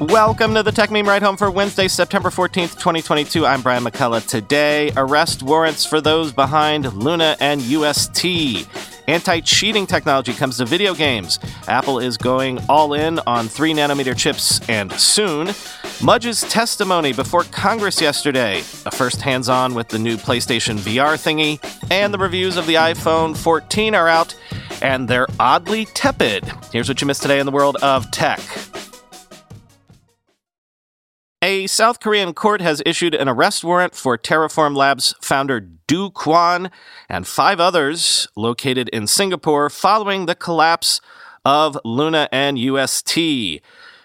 Welcome to the Techmeme Ride Home for Wednesday, September 14th, 2022. I'm Brian McCullough. Today, arrest warrants for those behind Luna and UST. Anti cheating technology comes to video games. Apple is going all in on 3 nanometer chips and soon. Mudge's testimony before Congress yesterday. A first hands on with the new PlayStation VR thingy. And the reviews of the iPhone 14 are out, and they're oddly tepid. Here's what you missed today in the world of tech. A South Korean court has issued an arrest warrant for Terraform Labs founder Do Kwon and five others located in Singapore following the collapse of Luna and UST.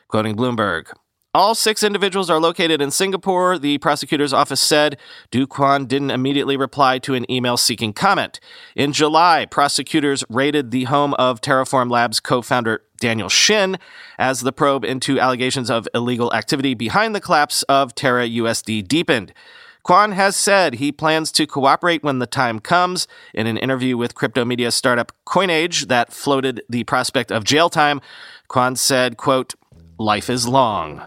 Quoting Bloomberg. All six individuals are located in Singapore, the prosecutor's office said. Do Kwon didn't immediately reply to an email seeking comment. In July, prosecutors raided the home of Terraform Labs co founder Daniel Shin as the probe into allegations of illegal activity behind the collapse of Terra USD deepened. Kwon has said he plans to cooperate when the time comes. In an interview with crypto media startup Coinage that floated the prospect of jail time, Kwon said, quote, life is long.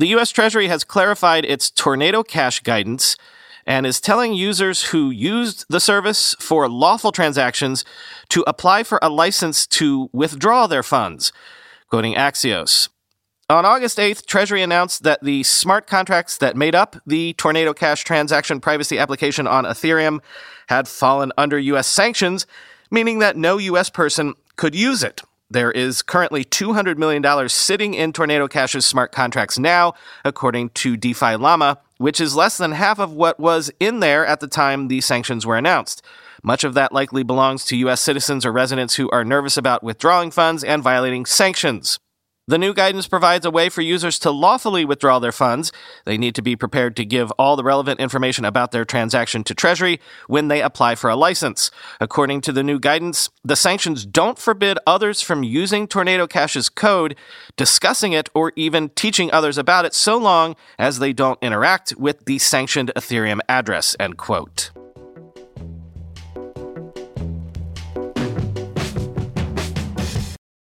The U.S. Treasury has clarified its Tornado Cash guidance and is telling users who used the service for lawful transactions to apply for a license to withdraw their funds. Quoting Axios. On August 8th, Treasury announced that the smart contracts that made up the Tornado Cash transaction privacy application on Ethereum had fallen under U.S. sanctions, meaning that no U.S. person could use it. There is currently $200 million sitting in Tornado Cash's smart contracts now, according to DeFi Llama, which is less than half of what was in there at the time the sanctions were announced. Much of that likely belongs to U.S. citizens or residents who are nervous about withdrawing funds and violating sanctions. The new guidance provides a way for users to lawfully withdraw their funds. They need to be prepared to give all the relevant information about their transaction to Treasury when they apply for a license. According to the new guidance, the sanctions don't forbid others from using Tornado Cash's code, discussing it, or even teaching others about it so long as they don't interact with the sanctioned Ethereum address, end quote.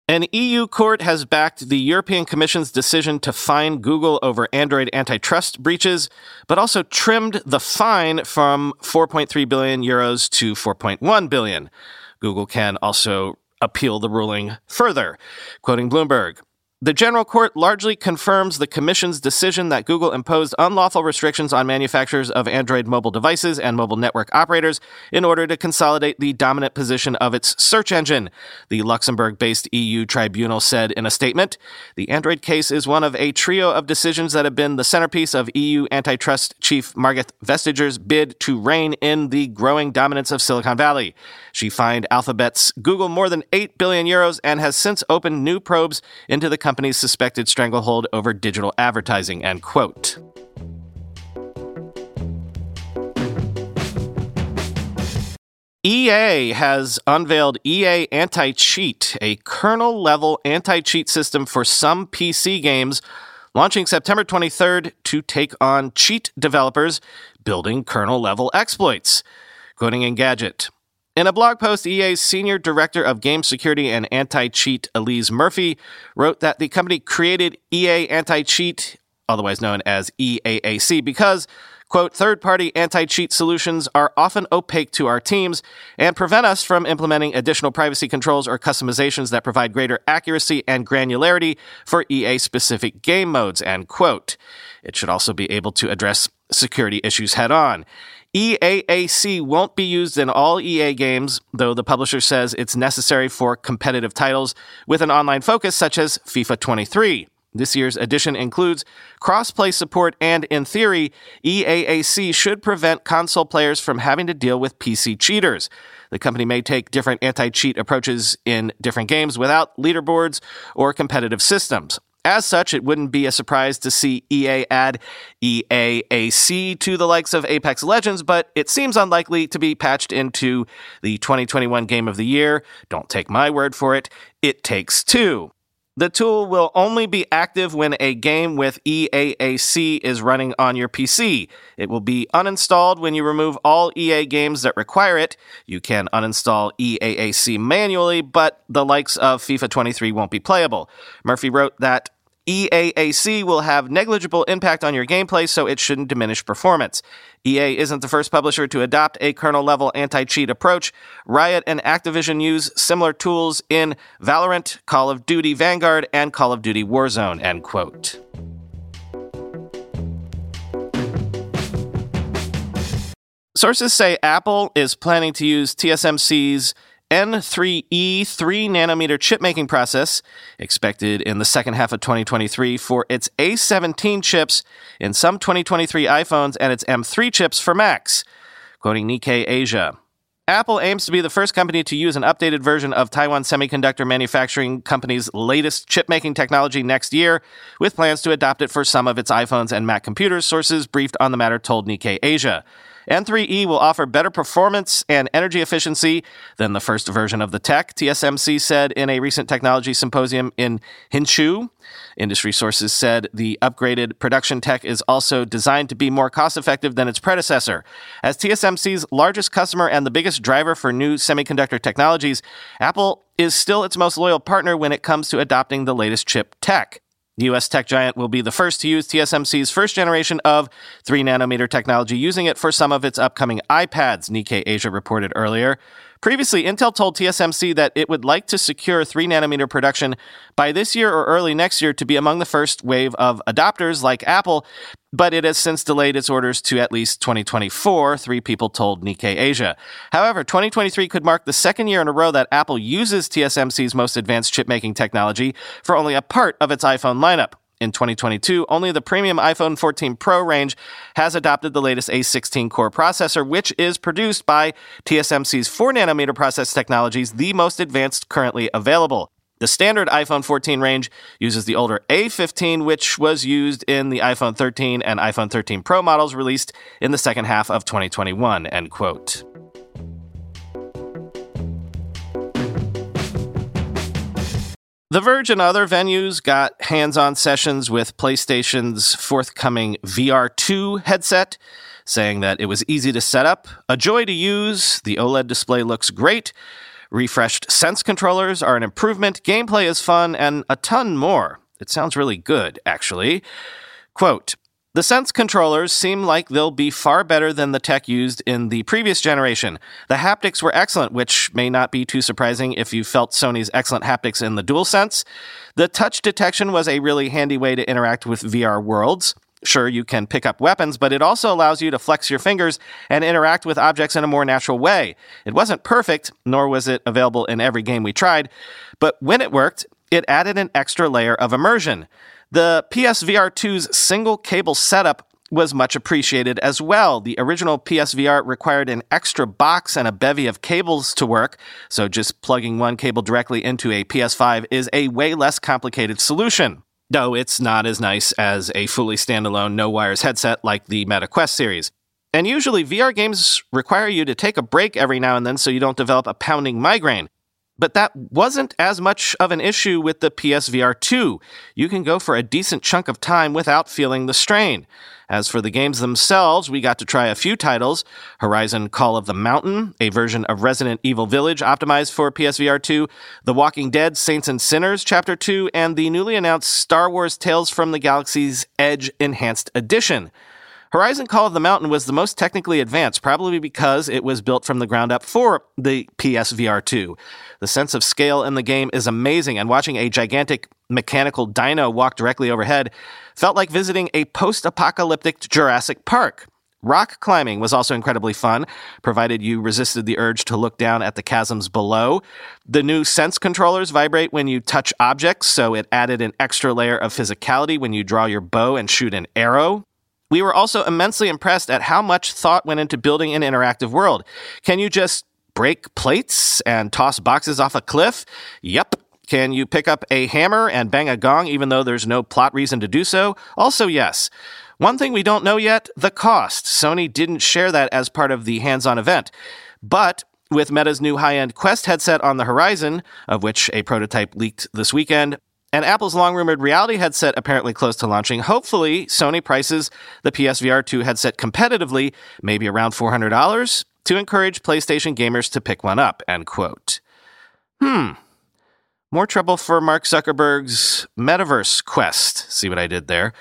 An EU court has backed the European Commission's decision to fine Google over Android antitrust breaches, but also trimmed the fine from 4.3 billion euros to 4.1 billion. Google can also appeal the ruling further. Quoting Bloomberg, the General Court largely confirms the Commission's decision that Google imposed unlawful restrictions on manufacturers of Android mobile devices and mobile network operators in order to consolidate the dominant position of its search engine. The Luxembourg based EU tribunal said in a statement The Android case is one of a trio of decisions that have been the centerpiece of EU antitrust chief Margrethe Vestager's bid to rein in the growing dominance of Silicon Valley. She fined Alphabet's Google more than 8 billion euros and has since opened new probes into the company's suspected stranglehold over digital advertising, end quote. EA has unveiled EA Anti Cheat, a kernel level anti cheat system for some PC games, launching September 23rd to take on cheat developers building kernel level exploits. Quoting Engadget. In a blog post, EA's senior director of game security and anti cheat, Elise Murphy, wrote that the company created EA Anti Cheat, otherwise known as EAAC, because, quote, third party anti cheat solutions are often opaque to our teams and prevent us from implementing additional privacy controls or customizations that provide greater accuracy and granularity for EA specific game modes, end quote. It should also be able to address security issues head on. EAAC won't be used in all EA games, though the publisher says it's necessary for competitive titles with an online focus such as FIFA 23. This year's edition includes crossplay support, and in theory, EAAC should prevent console players from having to deal with PC cheaters. The company may take different anti cheat approaches in different games without leaderboards or competitive systems. As such, it wouldn't be a surprise to see EA add EAAC to the likes of Apex Legends, but it seems unlikely to be patched into the 2021 Game of the Year. Don't take my word for it, it takes two. The tool will only be active when a game with EAAC is running on your PC. It will be uninstalled when you remove all EA games that require it. You can uninstall EAAC manually, but the likes of FIFA 23 won't be playable. Murphy wrote that EAAC will have negligible impact on your gameplay, so it shouldn't diminish performance. EA isn't the first publisher to adopt a kernel level anti cheat approach. Riot and Activision use similar tools in Valorant, Call of Duty Vanguard, and Call of Duty Warzone. End quote. Sources say Apple is planning to use TSMC's N3E 3 nanometer chip making process, expected in the second half of 2023 for its A17 chips in some 2023 iPhones and its M3 chips for Macs. Quoting Nikkei Asia. Apple aims to be the first company to use an updated version of Taiwan Semiconductor Manufacturing Company's latest chip making technology next year, with plans to adopt it for some of its iPhones and Mac computers, sources briefed on the matter told Nikkei Asia. N3E will offer better performance and energy efficiency than the first version of the tech, TSMC said in a recent technology symposium in Hsinchu. Industry sources said the upgraded production tech is also designed to be more cost effective than its predecessor. As TSMC's largest customer and the biggest driver for new semiconductor technologies, Apple is still its most loyal partner when it comes to adopting the latest chip tech. The US tech giant will be the first to use TSMC's first generation of 3 nanometer technology, using it for some of its upcoming iPads, Nikkei Asia reported earlier. Previously, Intel told TSMC that it would like to secure 3 nanometer production by this year or early next year to be among the first wave of adopters like Apple, but it has since delayed its orders to at least 2024, three people told Nikkei Asia. However, 2023 could mark the second year in a row that Apple uses TSMC's most advanced chip making technology for only a part of its iPhone lineup. In 2022, only the premium iPhone 14 Pro range has adopted the latest A16 core processor, which is produced by TSMC's 4 nanometer process technologies, the most advanced currently available. The standard iPhone 14 range uses the older A15, which was used in the iPhone 13 and iPhone 13 Pro models released in the second half of 2021. End quote. The Verge and other venues got hands on sessions with PlayStation's forthcoming VR2 headset, saying that it was easy to set up, a joy to use, the OLED display looks great, refreshed Sense controllers are an improvement, gameplay is fun, and a ton more. It sounds really good, actually. Quote, the Sense controllers seem like they'll be far better than the tech used in the previous generation. The haptics were excellent, which may not be too surprising if you felt Sony's excellent haptics in the DualSense. The touch detection was a really handy way to interact with VR worlds. Sure, you can pick up weapons, but it also allows you to flex your fingers and interact with objects in a more natural way. It wasn't perfect, nor was it available in every game we tried, but when it worked, it added an extra layer of immersion. The PSVR 2's single cable setup was much appreciated as well. The original PSVR required an extra box and a bevy of cables to work, so just plugging one cable directly into a PS5 is a way less complicated solution. Though it's not as nice as a fully standalone no wires headset like the Meta Quest series. And usually VR games require you to take a break every now and then so you don't develop a pounding migraine. But that wasn't as much of an issue with the PSVR 2. You can go for a decent chunk of time without feeling the strain. As for the games themselves, we got to try a few titles Horizon Call of the Mountain, a version of Resident Evil Village optimized for PSVR 2, The Walking Dead Saints and Sinners Chapter 2, and the newly announced Star Wars Tales from the Galaxy's Edge Enhanced Edition. Horizon Call of the Mountain was the most technically advanced, probably because it was built from the ground up for the PSVR 2. The sense of scale in the game is amazing, and watching a gigantic mechanical dino walk directly overhead felt like visiting a post apocalyptic Jurassic Park. Rock climbing was also incredibly fun, provided you resisted the urge to look down at the chasms below. The new Sense controllers vibrate when you touch objects, so it added an extra layer of physicality when you draw your bow and shoot an arrow. We were also immensely impressed at how much thought went into building an interactive world. Can you just break plates and toss boxes off a cliff? Yep. Can you pick up a hammer and bang a gong even though there's no plot reason to do so? Also, yes. One thing we don't know yet the cost. Sony didn't share that as part of the hands on event. But with Meta's new high end Quest headset on the horizon, of which a prototype leaked this weekend, And Apple's long rumored reality headset apparently close to launching. Hopefully, Sony prices the PSVR 2 headset competitively, maybe around $400, to encourage PlayStation gamers to pick one up, end quote. Hmm. More trouble for Mark Zuckerberg's metaverse quest. See what I did there?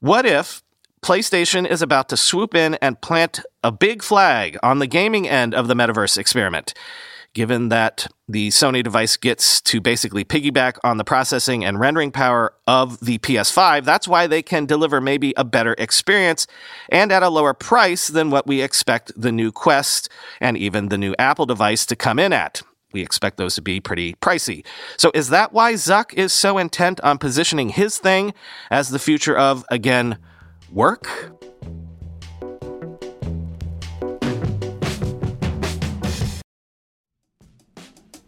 What if PlayStation is about to swoop in and plant a big flag on the gaming end of the metaverse experiment? Given that the Sony device gets to basically piggyback on the processing and rendering power of the PS5. That's why they can deliver maybe a better experience and at a lower price than what we expect the new Quest and even the new Apple device to come in at. We expect those to be pretty pricey. So, is that why Zuck is so intent on positioning his thing as the future of, again, work?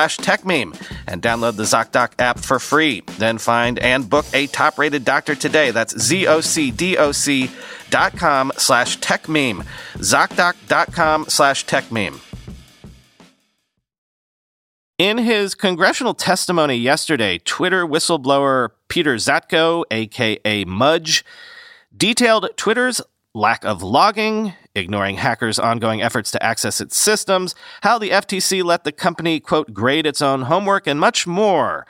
slash techmeme and download the ZocDoc app for free. Then find and book a top rated doctor today. That's Z-O-C-D-O-C dot com slash techmeme. ZocDoc.com slash techmeme. In his congressional testimony yesterday, Twitter whistleblower Peter Zatko, aka Mudge, detailed Twitter's lack of logging, ignoring hackers' ongoing efforts to access its systems, how the FTC let the company, quote, grade its own homework, and much more.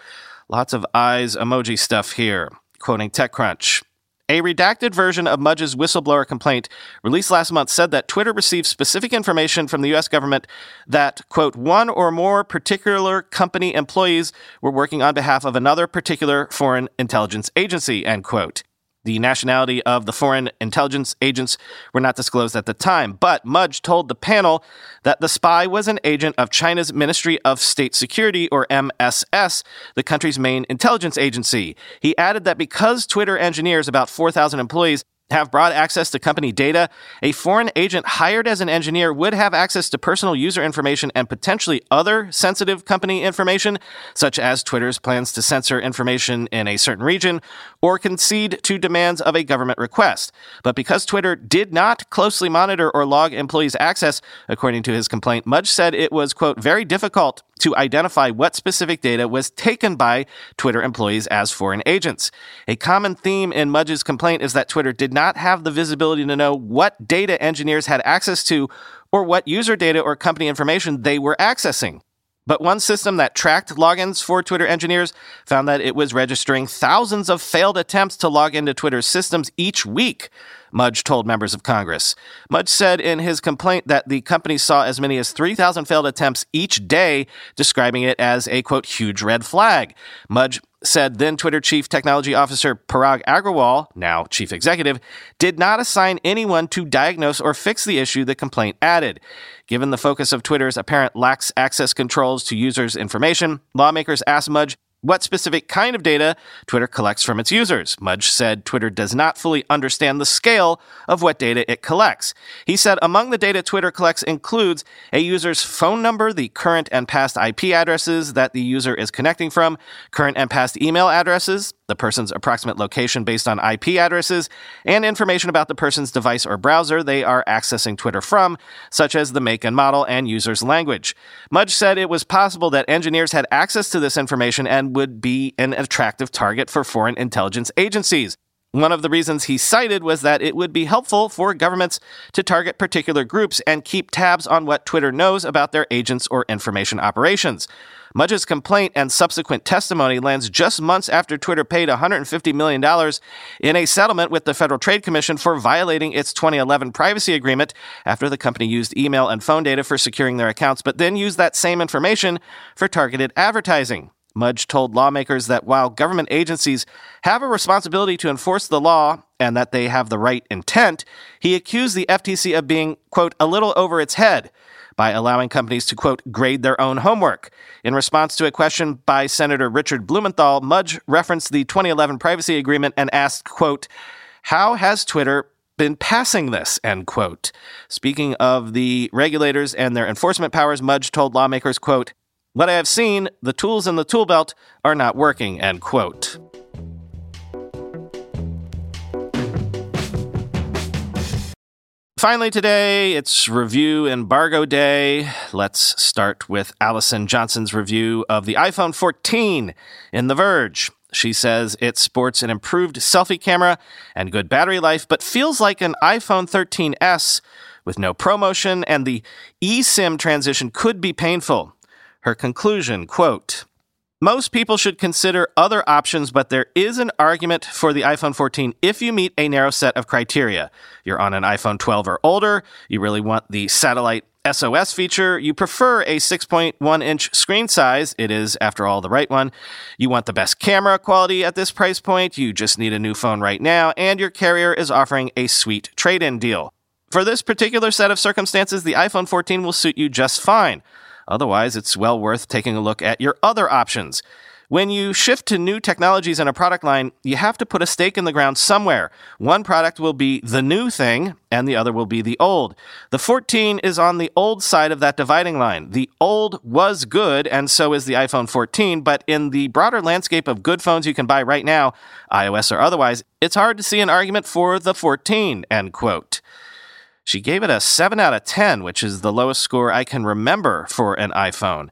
Lots of eyes emoji stuff here. Quoting TechCrunch. A redacted version of Mudge's whistleblower complaint released last month said that Twitter received specific information from the U.S. government that, quote, one or more particular company employees were working on behalf of another particular foreign intelligence agency, end quote. The nationality of the foreign intelligence agents were not disclosed at the time, but Mudge told the panel that the spy was an agent of China's Ministry of State Security, or MSS, the country's main intelligence agency. He added that because Twitter engineers, about 4,000 employees, have broad access to company data, a foreign agent hired as an engineer would have access to personal user information and potentially other sensitive company information, such as Twitter's plans to censor information in a certain region or concede to demands of a government request. But because Twitter did not closely monitor or log employees' access, according to his complaint, Mudge said it was, quote, very difficult to identify what specific data was taken by Twitter employees as foreign agents. A common theme in Mudge's complaint is that Twitter did not have the visibility to know what data engineers had access to or what user data or company information they were accessing. But one system that tracked logins for Twitter engineers found that it was registering thousands of failed attempts to log into Twitter's systems each week, Mudge told members of Congress. Mudge said in his complaint that the company saw as many as 3,000 failed attempts each day, describing it as a quote, huge red flag. Mudge said then Twitter Chief Technology Officer Parag Agrawal, now Chief Executive, did not assign anyone to diagnose or fix the issue the complaint added. Given the focus of Twitter's apparent lax access controls to users' information, lawmakers asked Mudge what specific kind of data Twitter collects from its users. Mudge said Twitter does not fully understand the scale of what data it collects. He said among the data Twitter collects includes a user's phone number, the current and past IP addresses that the user is connecting from, current and past email addresses, the person's approximate location based on IP addresses, and information about the person's device or browser they are accessing Twitter from, such as the make and model and user's language. Mudge said it was possible that engineers had access to this information and would be an attractive target for foreign intelligence agencies. One of the reasons he cited was that it would be helpful for governments to target particular groups and keep tabs on what Twitter knows about their agents or information operations. Mudge's complaint and subsequent testimony lands just months after Twitter paid $150 million in a settlement with the Federal Trade Commission for violating its 2011 privacy agreement after the company used email and phone data for securing their accounts, but then used that same information for targeted advertising. Mudge told lawmakers that while government agencies have a responsibility to enforce the law and that they have the right intent, he accused the FTC of being, quote, a little over its head by allowing companies to, quote, grade their own homework. In response to a question by Senator Richard Blumenthal, Mudge referenced the 2011 privacy agreement and asked, quote, how has Twitter been passing this, end quote. Speaking of the regulators and their enforcement powers, Mudge told lawmakers, quote, what I have seen, the tools in the tool belt are not working, end quote. Finally, today, it's review embargo day. Let's start with Allison Johnson's review of the iPhone 14 in The Verge. She says it sports an improved selfie camera and good battery life, but feels like an iPhone 13S with no ProMotion, and the eSIM transition could be painful. Her conclusion, quote, most people should consider other options, but there is an argument for the iPhone 14 if you meet a narrow set of criteria. You're on an iPhone 12 or older, you really want the satellite SOS feature, you prefer a 6.1 inch screen size, it is, after all, the right one. You want the best camera quality at this price point, you just need a new phone right now, and your carrier is offering a sweet trade in deal. For this particular set of circumstances, the iPhone 14 will suit you just fine. Otherwise, it's well worth taking a look at your other options. When you shift to new technologies in a product line, you have to put a stake in the ground somewhere. One product will be the new thing, and the other will be the old. The 14 is on the old side of that dividing line. The old was good, and so is the iPhone 14, but in the broader landscape of good phones you can buy right now, iOS or otherwise, it's hard to see an argument for the 14, end quote. She gave it a 7 out of 10, which is the lowest score I can remember for an iPhone.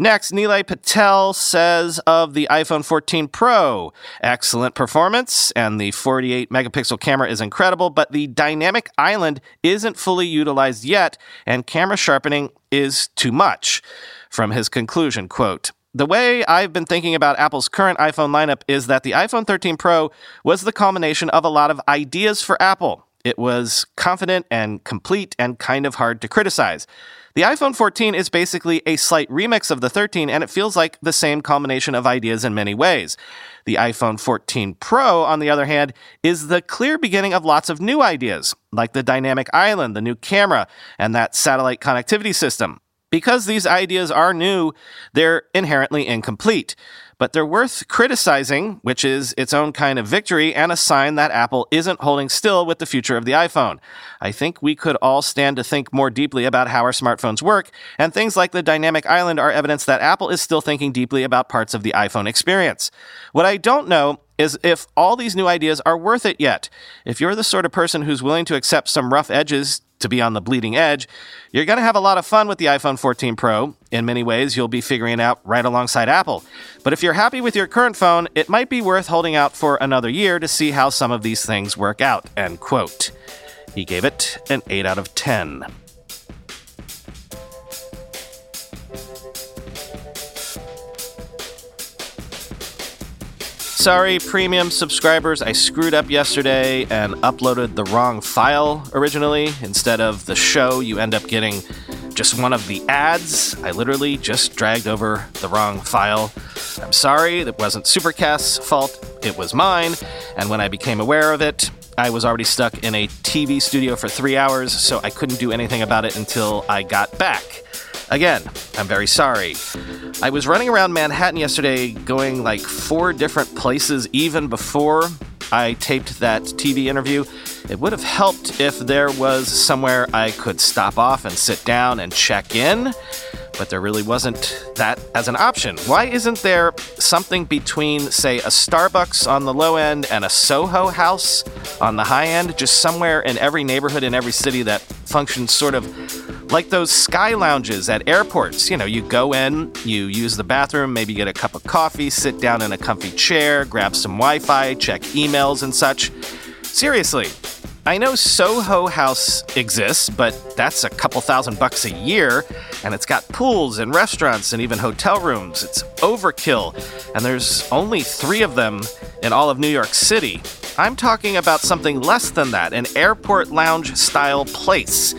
Next, Nilay Patel says of the iPhone 14 Pro, excellent performance and the 48 megapixel camera is incredible, but the dynamic island isn't fully utilized yet and camera sharpening is too much. From his conclusion, quote, the way I've been thinking about Apple's current iPhone lineup is that the iPhone 13 Pro was the culmination of a lot of ideas for Apple. It was confident and complete and kind of hard to criticize. The iPhone 14 is basically a slight remix of the 13, and it feels like the same combination of ideas in many ways. The iPhone 14 Pro, on the other hand, is the clear beginning of lots of new ideas, like the dynamic island, the new camera, and that satellite connectivity system. Because these ideas are new, they're inherently incomplete but they're worth criticizing, which is its own kind of victory and a sign that Apple isn't holding still with the future of the iPhone. I think we could all stand to think more deeply about how our smartphones work, and things like the dynamic island are evidence that Apple is still thinking deeply about parts of the iPhone experience. What I don't know is if all these new ideas are worth it yet. If you're the sort of person who's willing to accept some rough edges to be on the bleeding edge, you're going to have a lot of fun with the iPhone 14 Pro. In many ways, you'll be figuring it out right alongside Apple. But if you're happy with your current phone, it might be worth holding out for another year to see how some of these things work out. End quote. He gave it an 8 out of 10. Sorry, premium subscribers, I screwed up yesterday and uploaded the wrong file originally. Instead of the show, you end up getting just one of the ads. I literally just dragged over the wrong file. I'm sorry, that wasn't Supercast's fault, it was mine. And when I became aware of it, I was already stuck in a TV studio for three hours, so I couldn't do anything about it until I got back. Again, I'm very sorry. I was running around Manhattan yesterday going like four different places even before I taped that TV interview. It would have helped if there was somewhere I could stop off and sit down and check in, but there really wasn't that as an option. Why isn't there something between, say, a Starbucks on the low end and a Soho house on the high end? Just somewhere in every neighborhood in every city that functions sort of like those sky lounges at airports. You know, you go in, you use the bathroom, maybe get a cup of coffee, sit down in a comfy chair, grab some Wi Fi, check emails and such. Seriously, I know Soho House exists, but that's a couple thousand bucks a year, and it's got pools and restaurants and even hotel rooms. It's overkill, and there's only three of them in all of New York City. I'm talking about something less than that an airport lounge style place.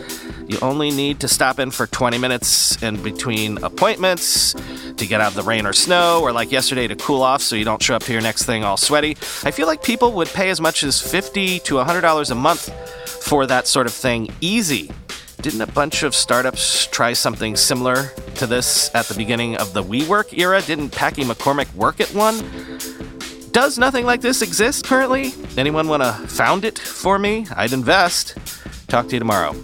You only need to stop in for 20 minutes in between appointments to get out of the rain or snow, or like yesterday to cool off so you don't show up to your next thing all sweaty. I feel like people would pay as much as 50 to $100 a month for that sort of thing easy. Didn't a bunch of startups try something similar to this at the beginning of the WeWork era? Didn't Packy McCormick work at one? Does nothing like this exist currently? Anyone want to found it for me? I'd invest. Talk to you tomorrow.